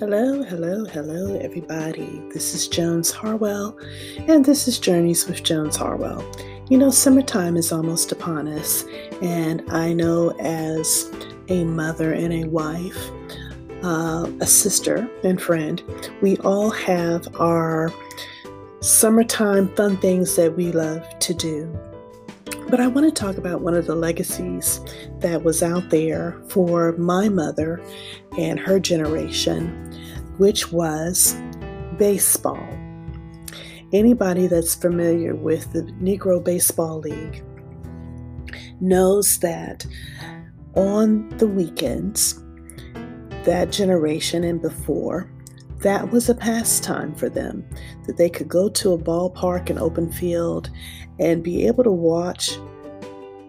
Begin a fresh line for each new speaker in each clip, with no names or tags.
Hello, hello, hello, everybody. This is Jones Harwell, and this is Journeys with Jones Harwell. You know, summertime is almost upon us, and I know as a mother and a wife, uh, a sister and friend, we all have our summertime fun things that we love to do. But I want to talk about one of the legacies that was out there for my mother and her generation, which was baseball. Anybody that's familiar with the Negro Baseball League knows that on the weekends, that generation and before, that was a pastime for them, that they could go to a ballpark, an open field, and be able to watch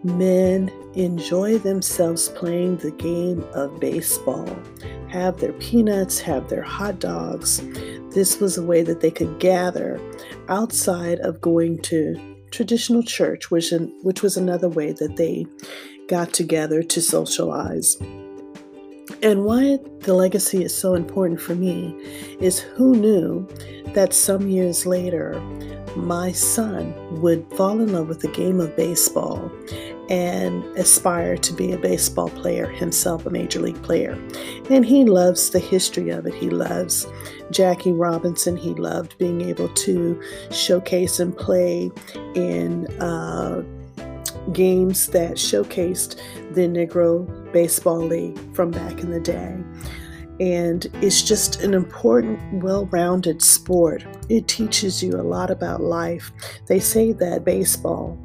men enjoy themselves playing the game of baseball, have their peanuts, have their hot dogs. This was a way that they could gather outside of going to traditional church, which, which was another way that they got together to socialize. And why the legacy is so important for me is who knew that some years later my son would fall in love with the game of baseball and aspire to be a baseball player himself, a major league player. And he loves the history of it. He loves Jackie Robinson. He loved being able to showcase and play in uh, games that showcased the Negro Baseball League from back in the day. And it's just an important, well rounded sport. It teaches you a lot about life. They say that baseball,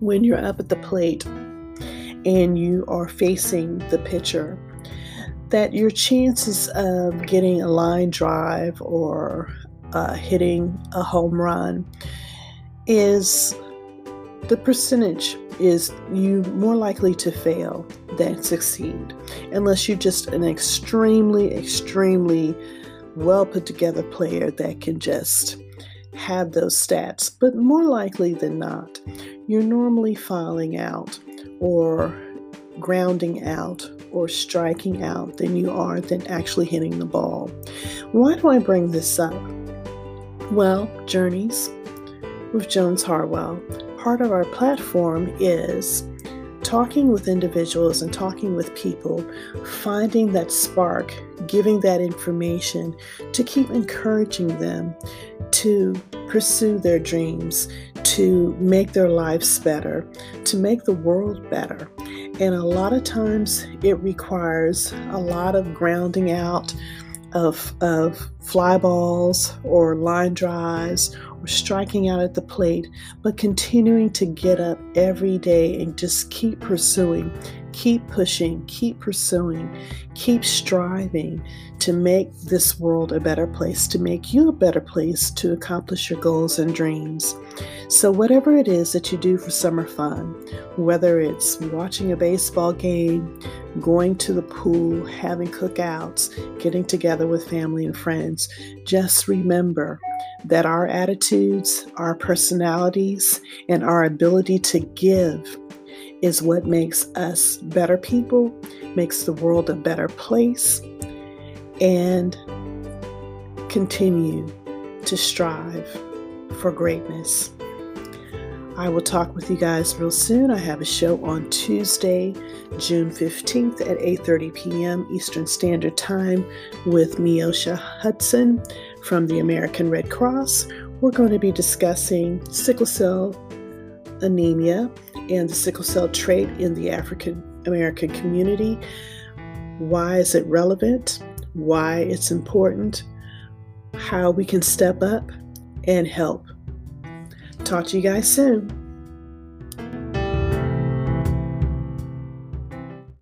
when you're up at the plate and you are facing the pitcher, that your chances of getting a line drive or uh, hitting a home run is the percentage is you more likely to fail than succeed unless you're just an extremely extremely well put together player that can just have those stats but more likely than not you're normally filing out or grounding out or striking out than you are than actually hitting the ball. Why do i bring this up? Well journeys with jones harwell part of our platform is talking with individuals and talking with people, finding that spark, giving that information to keep encouraging them to pursue their dreams, to make their lives better, to make the world better. And a lot of times it requires a lot of grounding out of, of fly balls or line drives or striking out at the plate, but continuing to get up every day and just keep pursuing, keep pushing, keep pursuing, keep striving to make this world a better place, to make you a better place to accomplish your goals and dreams. So, whatever it is that you do for summer fun, whether it's watching a baseball game, going to the pool, having cookouts, getting together with family and friends, just remember that our attitudes, our personalities, and our ability to give is what makes us better people, makes the world a better place, and continue to strive for greatness. I will talk with you guys real soon. I have a show on Tuesday, June 15th at 8:30 p.m. Eastern Standard Time with Miosha Hudson from the American Red Cross. We're going to be discussing sickle cell anemia and the sickle cell trait in the African American community. Why is it relevant? Why it's important? How we can step up and help. Talk to you guys soon.